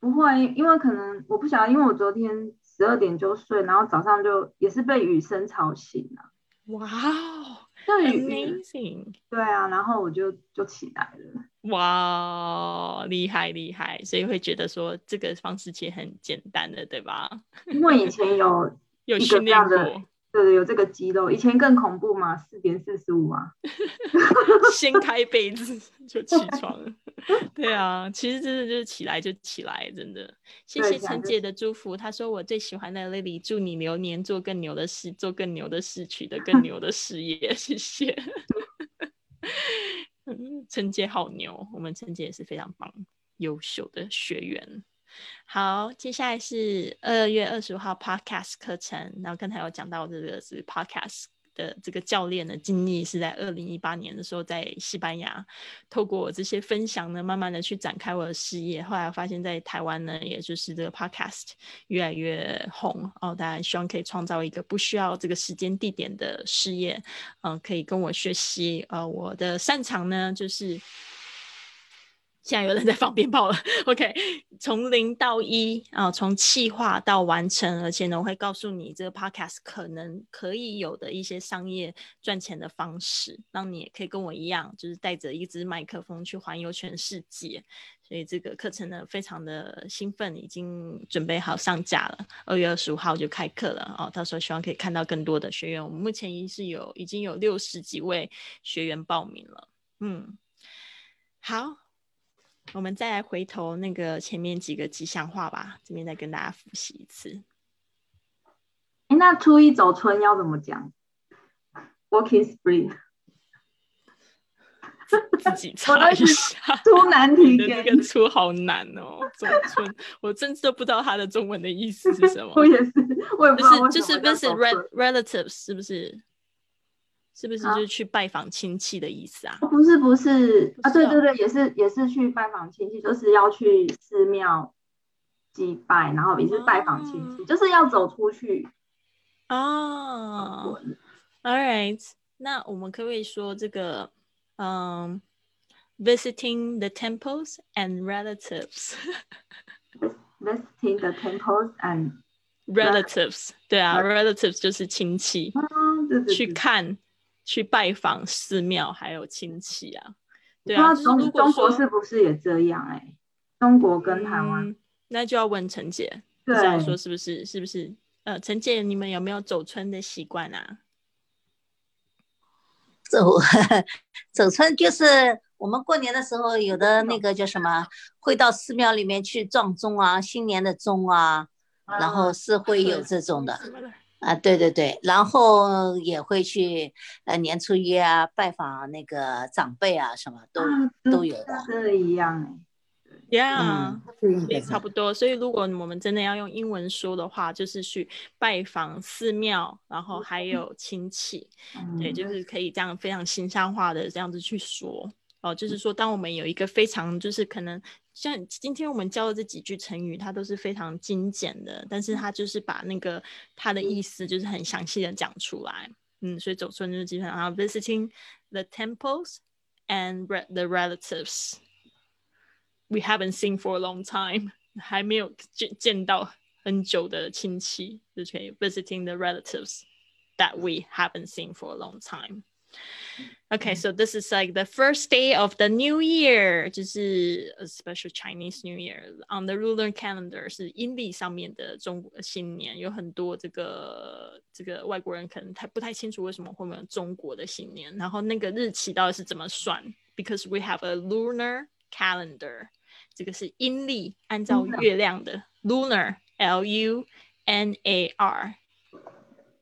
S2: 不会，因为可能我不晓得，因为我昨天十二点就睡，然后早上就也是被雨声吵醒了。
S1: 哇哦，
S2: 这
S1: 雨，amazing！
S2: 对啊，然后我就就起来了。
S1: 哇，厉害厉害！所以会觉得说这个方式其实很简单的，对吧？
S2: 因为以前有
S1: 有训练过。
S2: 对对，有这个肌肉，以前更恐怖嘛，四点四十五啊，
S1: 掀 开被子就起床了。对啊，其实真的就是起来就起来，真的。谢谢陈姐的祝福，她说我最喜欢的 Lily，祝你流年做更牛的事，做更牛的事，取得更牛的事业。谢谢。陈姐好牛，我们陈姐也是非常棒、优秀的学员。好，接下来是二月二十五号 Podcast 课程。然后刚才有讲到这个是 Podcast 的这个教练的经历，是在二零一八年的时候在西班牙，透过我这些分享呢，慢慢的去展开我的事业。后来发现，在台湾呢，也就是这个 Podcast 越来越红哦。大家希望可以创造一个不需要这个时间地点的事业，嗯，可以跟我学习。呃，我的擅长呢，就是。现在有人在放鞭炮了。OK，从零到一啊，从企划到完成，而且呢，我会告诉你这个 Podcast 可能可以有的一些商业赚钱的方式，让你也可以跟我一样，就是带着一支麦克风去环游全世界。所以这个课程呢，非常的兴奋，已经准备好上架了。二月二十五号就开课了哦，到时候希望可以看到更多的学员。我们目前已是有已经有六十几位学员报名了。嗯，好。我们再来回头那个前面几个吉祥话吧，这边再跟大家复习一次。
S2: 哎，那初一走春要怎么讲？Walking Spring，
S1: 自己 查一下。
S2: 出难题，
S1: 这个出好难哦。走春，我甚至都不知道它的中文的意思是什么。
S2: 我也是，我也不知道。
S1: 就是就是，visit relatives 是不是？是不是就是去拜访亲戚的意思啊？
S2: 不是不是啊，对对对，也是也是去拜访亲戚，就是要去寺庙祭拜，然后也是拜访亲戚，就是要走出去
S1: 哦。All right，那我们可不可以说这个嗯，visiting the temples and relatives，visiting
S2: the temples and
S1: relatives，对啊，relatives 就是亲戚，去看。去拜访寺庙，还有亲戚啊，对啊。
S2: 中中国是不是也这样？哎，中国跟台湾，
S1: 那就要问陈姐，不知道说是不是？是不是？呃，陈姐，你们有没有走村的习惯啊？
S3: 走 走村就是我们过年的时候，有的那个叫什么，会到寺庙里面去撞钟啊，新年的钟啊，然后是会有这种的。啊，对对对，然后也会去呃年初一啊拜访那个长辈啊，什么都都有的，
S2: 是一样
S1: ，Yeah，也差。不多。所以如果我们真的要用英文说的话，就是去拜访寺庙，然后还有亲戚，对，就是可以这样非常形象化的这样子去说。哦，就是说，当我们有一个非常就是可能像今天我们教的这几句成语，它都是非常精简的，但是它就是把那个它的意思就是很详细的讲出来。嗯，所以走村就是基本上 visiting the temples and re the relatives we haven't seen for a long time，还没有见见到很久的亲戚，就可以 visiting the relatives that we haven't seen for a long time。Okay, so this is like the first day of the new year，就是 a special Chinese New Year on the lunar calendar 是阴历上面的中国新年，有很多这个这个外国人可能太不太清楚为什么会有中国的新年，然后那个日期到底是怎么算？Because we have a lunar calendar， 这个是阴历，按照月亮的 lunar，L U N A R。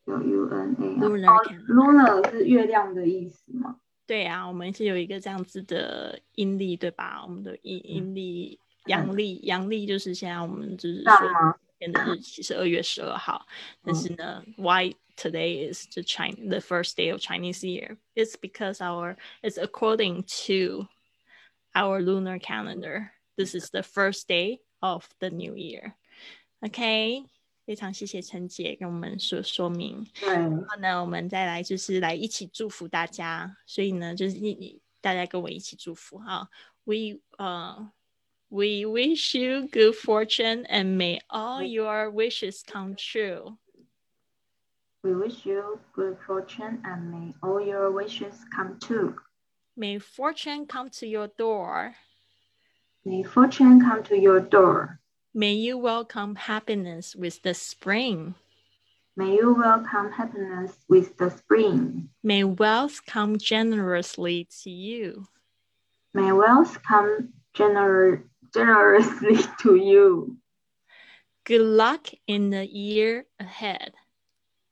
S2: 有 U N A。
S1: Lunar
S2: 哦 lunar 是月亮的意思吗？
S1: 对啊，我们是有一个这样子的阴历，对吧？我们的阴阴历、阳历，阳历就是现在我们就是说
S2: 这样吗？
S1: 今天的日期是二月十二号，但是呢，Why today is the Chinese the first day of Chinese year? It's because our it's according to our lunar calendar. This is the first day of the new year. OK， 非常谢谢陈姐跟我们说说明。
S2: 对，
S1: 然后呢，我们再来就是来一起祝福大家。所以呢，就是你你大家跟我一起祝福哈。We 呃、we wish you good fortune and may all your wishes come true.
S2: We wish you good fortune and may all your wishes come true.
S1: May fortune come to your door.
S2: May fortune come to your door.
S1: May you welcome happiness with the spring.
S2: May you welcome happiness with the spring.
S1: May wealth come generously to you.
S2: May wealth come gener- generously to you.
S1: Good luck in the year ahead.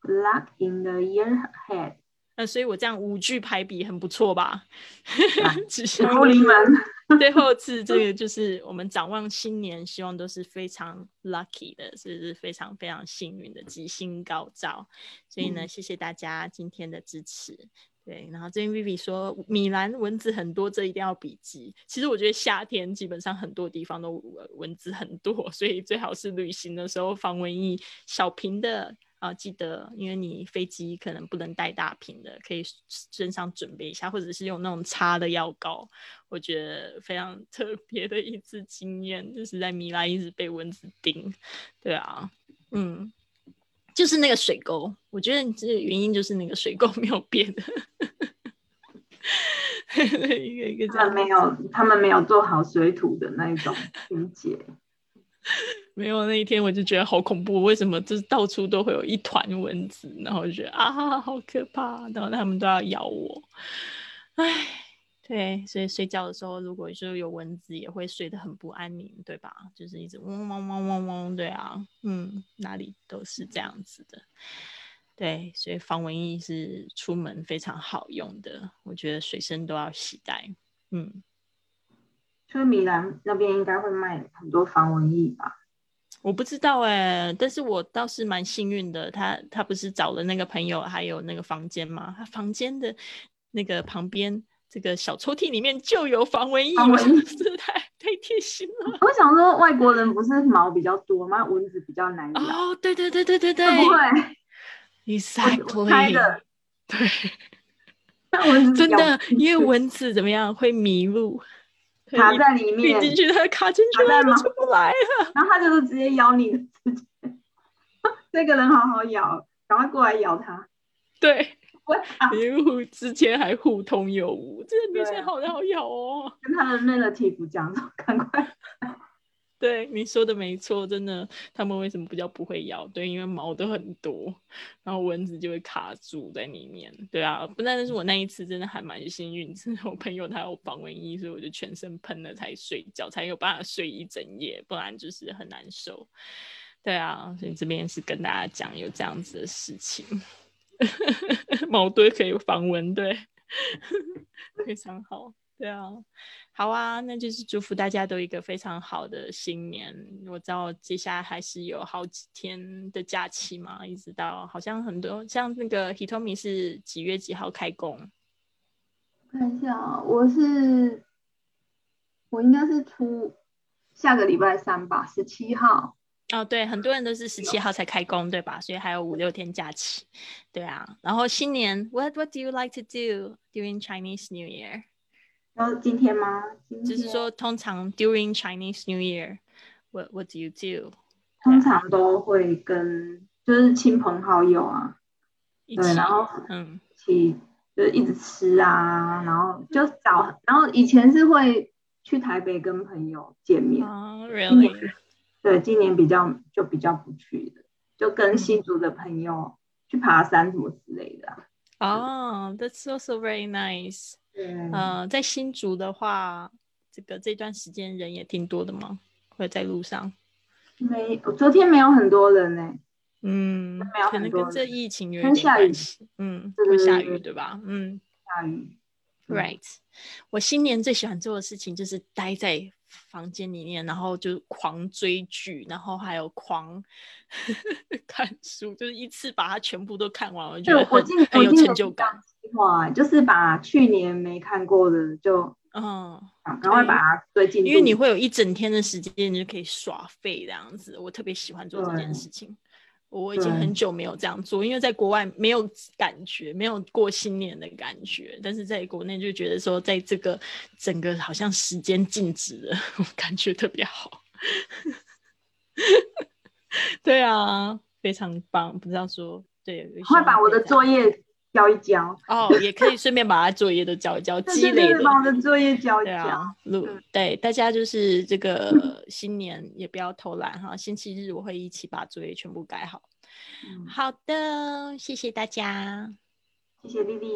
S2: Good luck in the year ahead.
S1: 那所以我这样五句排比很不错吧？只
S2: 指
S1: 想
S2: 不离门。
S1: 最后是这个，就是我们展望新年，希望都是非常 lucky 的，是是非常非常幸运的，吉星高照。所以呢，
S2: 嗯
S1: 谢谢大家今天的支持。对，然后这边 Vivi 说米兰蚊子很多，这一定要笔记。其实我觉得夏天基本上很多地方都呃蚊子很多，所以最好是旅行的时候防蚊液小瓶的啊、记得，因为你飞机可能不能带大瓶的，可以身上准备一下，或者是用那种擦的药膏。我觉得非常特 别的一次经验，就是在米兰一直被蚊子叮。对啊，嗯，就是那个水沟，我觉得这个原因就是那个水沟 没有变的，一个一个这样
S2: 他们没有，他们没有做好水土的那一种清洁。
S1: 没有那一天我就觉得好恐怖，为什么就是到处都会有一团蚊子，然后就觉得啊好可怕，然后他们都要咬我，唉，对，所以睡觉的时候如果说有蚊子也会睡得很不安宁，对吧？就是一直嗡嗡嗡嗡嗡，对啊，嗯，哪里都是这样子的。对，所以防蚊液是出门非常好用的，我觉得随身都要携带。嗯，
S2: 所以米兰那边应该会卖很多防蚊液吧？
S1: 我不知道哎、但是我倒是蛮幸运的。他他不是找了那个朋友，还有那个房间吗？他房间的那个旁边这个小抽屉里面就有防蚊液，太太贴心了。
S2: 我想说，外国人不是毛比较多吗？蚊子比较难咬，
S1: 哦，对对对对对对
S2: 会不会
S1: ？，exactly，
S2: 的，
S1: 对，
S2: 那蚊子
S1: 真的，因为蚊子怎么样会迷路，
S2: 卡在里面，
S1: 闭进去，它卡进去了，出不来了。
S2: 然后它就是直接咬你的指甲。这个人好好咬，赶快过来咬他。
S1: 对，
S2: 我啊
S1: 之前还互通有无，这个女
S2: 对
S1: 生好好咬哦。
S2: 跟他的 relative 讲说，赶快。
S1: 对你说的没错，真的，他们为什么比较不会咬？对，因为毛都很多，然后蚊子就会卡住在里面。对啊，不但是我那一次真的还蛮幸运，是我朋友他有防蚊衣，所以我就全身喷了才睡觉，才有办法睡一整夜，不然就是很难受。对啊，所以这边是跟大家讲有这样子的事情，毛堆可以防蚊，对，非常好。对啊，好啊，那就是祝福大家都一个非常好的新年。我知道接下来还是有好几天的假期嘛，一直到好像很多像那个 Hitomi 是几月几号开工？
S2: 看一下啊，我是我应该是初下个礼拜三吧，十七号。
S1: 哦，对，很多人都是十七号才开工，对吧？所以还有五六天假期。对啊，然后新年，What What do you like to do during Chinese New Year？
S2: 然后今天吗？今天
S1: 就是说，通常 during Chinese New Year，What What do you do？
S2: 通常都会跟就是亲朋好友啊，对然后
S1: 嗯，
S2: 一起就是一直吃啊，然后就找，然后以前是会去台北跟朋友见面，
S1: 哦、
S2: 今
S1: r e a l l y
S2: 年对，今年比较就比较不去的，就跟
S1: 嗯
S2: 新竹的朋友去爬山什么之类的啊、
S1: 哦、t h a t s also very nice。
S2: 对，
S1: 呃，在新竹的话，这个这段时间人也挺多的吗？会在路上？
S2: 没，我昨天没有很多人呢、
S1: 嗯，
S2: 没有
S1: 可能跟这疫情有一点关系。嗯，会下雨
S2: 对
S1: 吧？嗯
S2: 下雨。嗯
S1: ，right。我新年最喜欢做的事情就是待在房间里面，然后就狂追剧，然后还有狂 看书，就是一次把它全部都看完，我觉，得很有成就感。
S2: 年是这样计划，就是把去年没看过的就
S1: 嗯，
S2: 赶赶快把它追进度。
S1: 因为你会有一整天的时间，你就可以耍废这样子。我特别喜欢做这件事情。我已经很久没有这样做，因为在国外没有感觉，没有过新年的感觉。但是在国内就觉得说，在这个整个好像时间静止了，我感觉特别好。对啊，非常棒。不知道说对，
S2: 会把我的作业交一交，
S1: 哦，也可以顺便把他作业都交一交，
S2: 对
S1: 积累
S2: 把我的作业交一交。
S1: 对啊，大家就是这个新年也不要偷懒哈，星期日我会一起把作业全部改好。
S2: 嗯
S1: 好的，谢谢大家，
S2: 谢谢丽丽，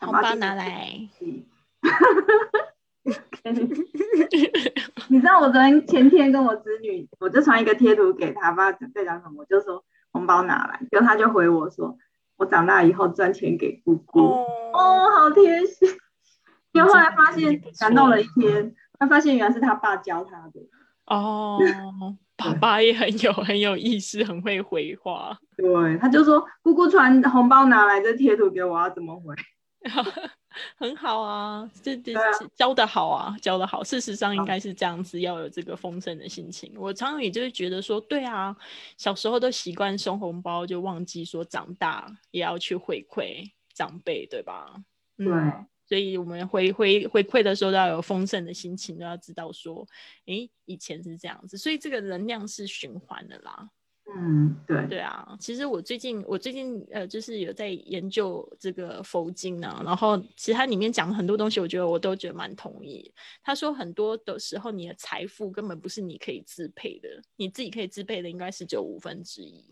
S1: 红包拿。来。
S2: 你知道我昨天前天跟我侄女，我就传一个贴图给她，不知道在讲什么，我就说红包拿来，然后她就回我说，我长大以后赚钱给姑姑。
S1: 哦，
S2: 哦，好贴心。因为后来发现感动了一天，他发现原来是他爸教他的。
S1: 哦，爸爸也很有很有意思，很会回话。
S2: 对，他就说姑姑传红包拿来这贴图给我，要怎么回？
S1: 很好啊，这这
S2: 啊
S1: 教的好啊，教的好。事实上应该是这样子，要有这个丰盛的心情。我常常也就是觉得说，对啊，小时候都习惯收红包，就忘记说长大也要去回馈长辈，对吧？
S2: 对，
S1: 嗯所以我们回回回馈的时候都要有丰盛的心情，都要知道说，诶，以前是这样子，所以这个能量是循环的啦。
S2: 嗯，对，
S1: 对啊，其实我最近我最近呃，就是有在研究这个佛经呢，然后其实它里面讲了很多东西，我觉得我都觉得蛮同意。他说很多的时候，你的财富根本不是你可以支配的，你自己可以支配的应该是只有五分之一。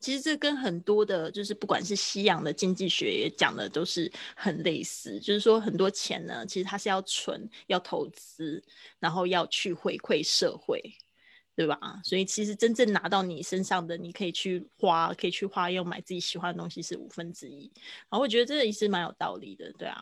S1: 其实这跟很多的，就是不管是西洋的经济学也讲的都是很类似，就是说很多钱呢，其实它是要存、要投资，然后要去回馈社会。对吧？所以其实真正拿到你身上的，你可以去花，可以去花用买自己喜欢的东西是五分之一。然后我觉得这个也是蛮有道理的，对啊，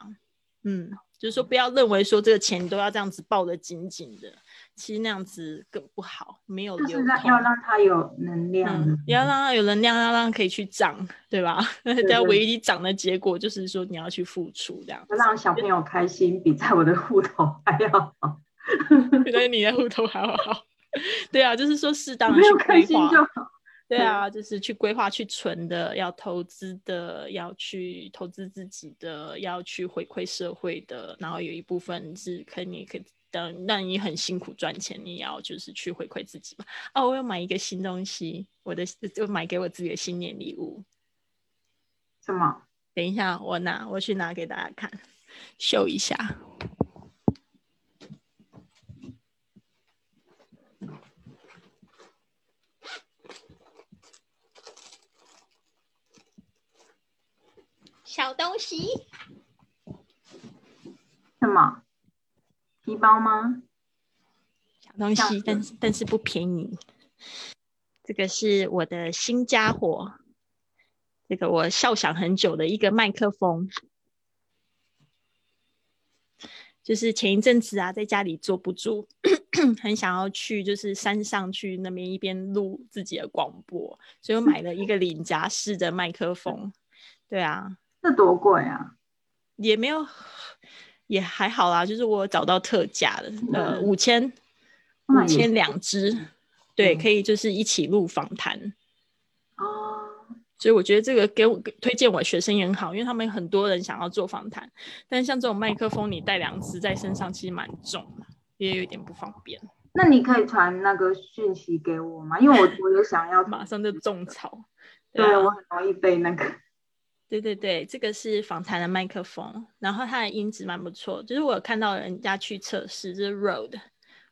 S1: 嗯，就是说不要认为说这个钱都要这样子抱得紧紧的，其实那样子更不好，没有
S2: 就是
S1: 流通。
S2: 让要让它有能量
S1: 要让它有能量，要让它可以去涨，对吧？但
S2: 对
S1: 唯一涨的结果就是说你要去付出，这样子。
S2: 让小朋友开心，比在我的户头还要好。
S1: 比在你的户头还要好。对啊，就是说适当的
S2: 没
S1: 去
S2: 有开心
S1: 规划。
S2: 就好。
S1: 对啊，就是去规划、去存的，要投资的，要去投资自己的，要去回馈社会的，然后有一部分是可，你可以等，让你很辛苦赚钱，你也要就是去回馈自己嘛。哦，我要买一个新东西，我的就买给我自己的新年礼物。
S2: 什么？
S1: 等一下，我拿，我去拿给大家看，秀一下。小东西，
S2: 什么？皮包吗？
S1: 小东西，但是但是不便宜。这个是我的新家伙，这个我笑想很久的一个麦克风，就是前一阵子啊，在家里坐不住，很想要去就是山上去那边一边录自己的广播，所以我买了一个领夹式的麦克风。对啊，
S2: 这多贵啊！
S1: 也没有，也还好啦，就是我找到特价的，呃，
S2: 嗯
S1: 五千五千两只，对，
S2: 嗯
S1: 可以就是一起录访谈。
S2: 哦，
S1: 所以我觉得这个给我推荐我学生也很好，因为他们很多人想要做访谈，但是像这种麦克风，你带两只在身上其实蛮重的，也有一点不方便，
S2: 那你可以传那个讯息给我吗？因为我我也想要，
S1: 马上就种草。
S2: 对
S1: 啊
S2: 我很容易被那个。
S1: 对对对，这个是访谈的麦克风，然后它的音质蛮不错，就是我有看到人家去测试，就是 Rode，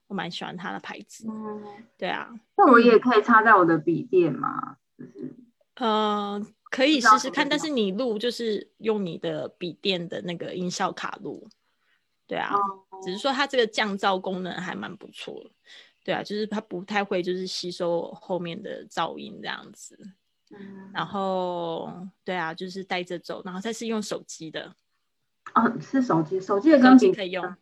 S1: 我蛮喜欢它的牌子。
S2: 嗯，
S1: 对啊，
S2: 那我也可以插在我的笔电嘛，就是
S1: 呃，可以试试看，但是你录就是用你的笔电的那个音效卡录，对啊，只是说它这个降噪功能还蛮不错的。对啊，就是它不太会就是吸收后面的噪音这样子。
S2: 嗯，
S1: 然后对啊，就是带着走，然后再是用手机的，
S2: 哦，是手机，手机的
S1: 手
S2: 跟笔
S1: 机可以用。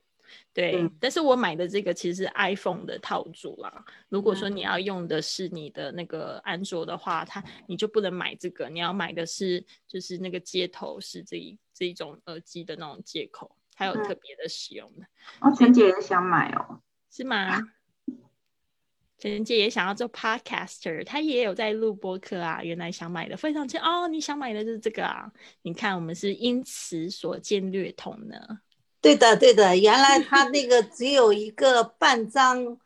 S1: 对，
S2: 嗯
S1: 但是我买的这个其实是 iPhone 的套组啦。如果说
S2: 嗯
S1: 你要用的是你的那个安卓的话，它你就不能买这个，你要买的是就是那个接头是这一这一种耳机的那种接口，它有
S2: 嗯
S1: 特别的使用的，
S2: 哦，陈姐也想买哦。
S1: 是吗？陈姐也想要做 podcaster，她也有在录播客啊。原来想买的非常近哦，你想买的就是这个啊？你看我们是因此所见略同呢。
S3: 对的，对的，原来他那个只有一个半张，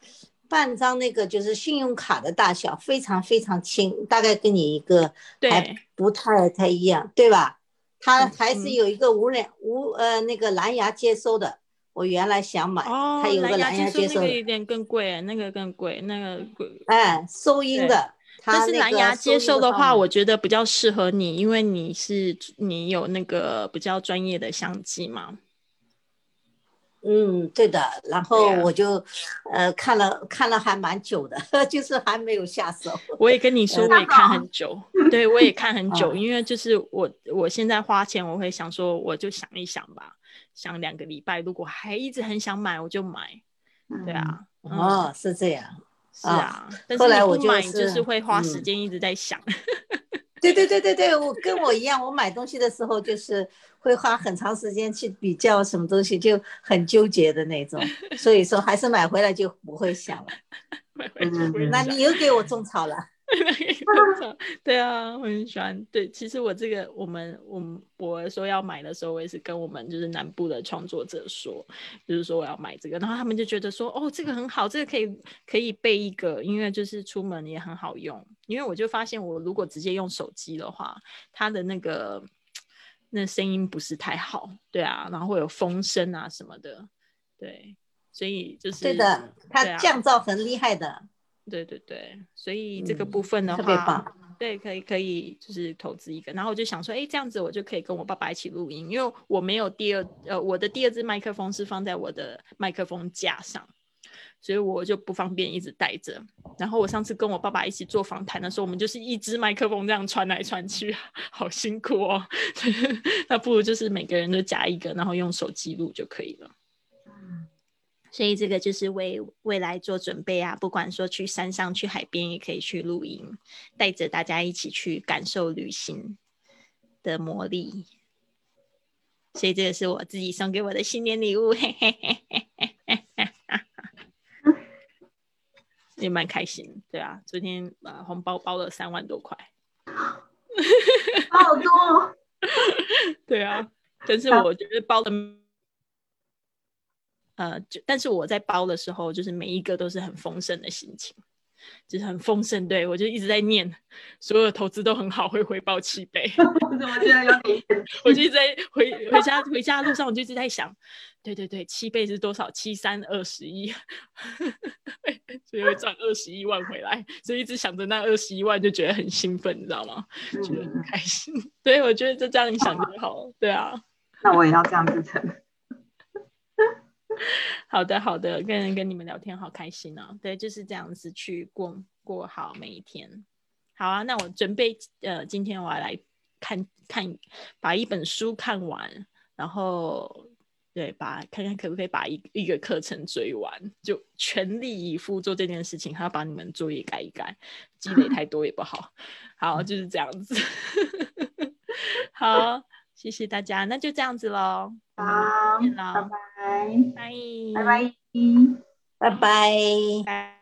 S3: 半张那个就是信用卡的大小，非常非常轻，大概跟你一个
S1: 对
S3: 还不太太一样，对吧？它
S1: 嗯
S3: 还是有一个无染无呃那个蓝牙接收的，我原来想买，
S1: 哦，
S3: 它有个蓝牙
S1: 接
S3: 接收，
S1: 那个有点更贵，那个更贵，那个贵。
S3: 哎，收音的。它
S1: 但是蓝牙接收的话，我觉得比较适合你，因为你是你有那个比较专业的相机嘛。
S3: 嗯，对的。然后我就呃看了看了还蛮久的，就是还没有下手。
S1: 我也跟你说，
S3: 呃
S1: 我也看很 久，对我也看很久，
S3: 嗯
S1: 因为就是我我现在花钱，我会想说，我就想一想吧，想两个礼拜，如果还一直很想买，我就买。对啊，嗯，
S3: 哦，是这样。
S1: 是啊，但是
S3: 后来
S1: 你不买，
S3: 我就是
S1: 就是会花时
S3: 嗯
S1: 间一直在想。
S3: 对对对对对，我跟我一样，我买东西的时候就是会花很长时间去比较什么东西，就很纠结的那种。所以说，还是买回来就不会想了。那你又给我种草了。
S1: 对啊，我很喜欢。对，其实我这个，我们我们我说要买的时候，我也是跟我们就是南部的创作者说，就是说我要买这个，然后他们就觉得说，哦，这个很好，这个可以可以备一个，因为就是出门也很好用。因为我就发现，我如果直接用手机的话，它的那个那声音不是太好，对啊，然后会有风声啊什么的，对，所以就是
S3: 对的，它降噪很厉害的，
S1: 对对对，所以这个
S3: 嗯
S1: 部分的话，
S3: 特别棒。
S1: 对，可以可以，就是投资一个，然后我就想说，哎，这样子我就可以跟我爸爸一起录音，因为我没有第二，呃，我的第二支麦克风是放在我的麦克风架上，所以我就不方便一直带着。然后我上次跟我爸爸一起做访谈的时候，我们就是一支麦克风这样传来传去，好辛苦哦。那不如就是每个人都夹一个，然后用手机录就可以了。所以这个就是为未来做准备啊，不管说去山上、去海边，也可以去露营，带着大家一起去感受旅行的魔力。所以这个是我自己送给我的新年礼物，嘿嘿嘿嘿嘿嘿嘿也蛮开心，对啊，昨天呃红包包了三万多块，
S2: 好多，
S1: 对啊，但是我觉得包的，呃，就但是我在包的时候，就是每一个都是很丰盛的心情，就是很丰盛。对我就一直在念，所有的投资都很好，会回报七倍。
S2: 我怎么觉得有点
S1: 我就一直在回回家回家的路上，我就一直在想，对对对，七倍是多少？七三二十一，所以会赚二十一万回来。所以一直想着那二十一万，就觉得很兴奋，你知道吗？觉得很
S2: 嗯，
S1: 开心。对，我觉得就这样想就好了。对啊。
S2: 那我也要这样子成。
S1: 好的，好的，跟跟你们聊天好开心哦。对，就是这样子去过过好每一天。好啊，那我准备呃，今天我要来看看，把一本书看完，然后对，把看看可不可以把一一个课程追完，就全力以赴做这件事情，还要把你们作业改一改，积累太多也不好。好，就是这样子。好，谢谢大家，那就这样子喽。
S2: 好，
S1: 见
S2: 拜
S1: 喽，
S2: 拜，
S1: 拜
S2: 拜拜。
S3: 拜拜。
S1: 拜。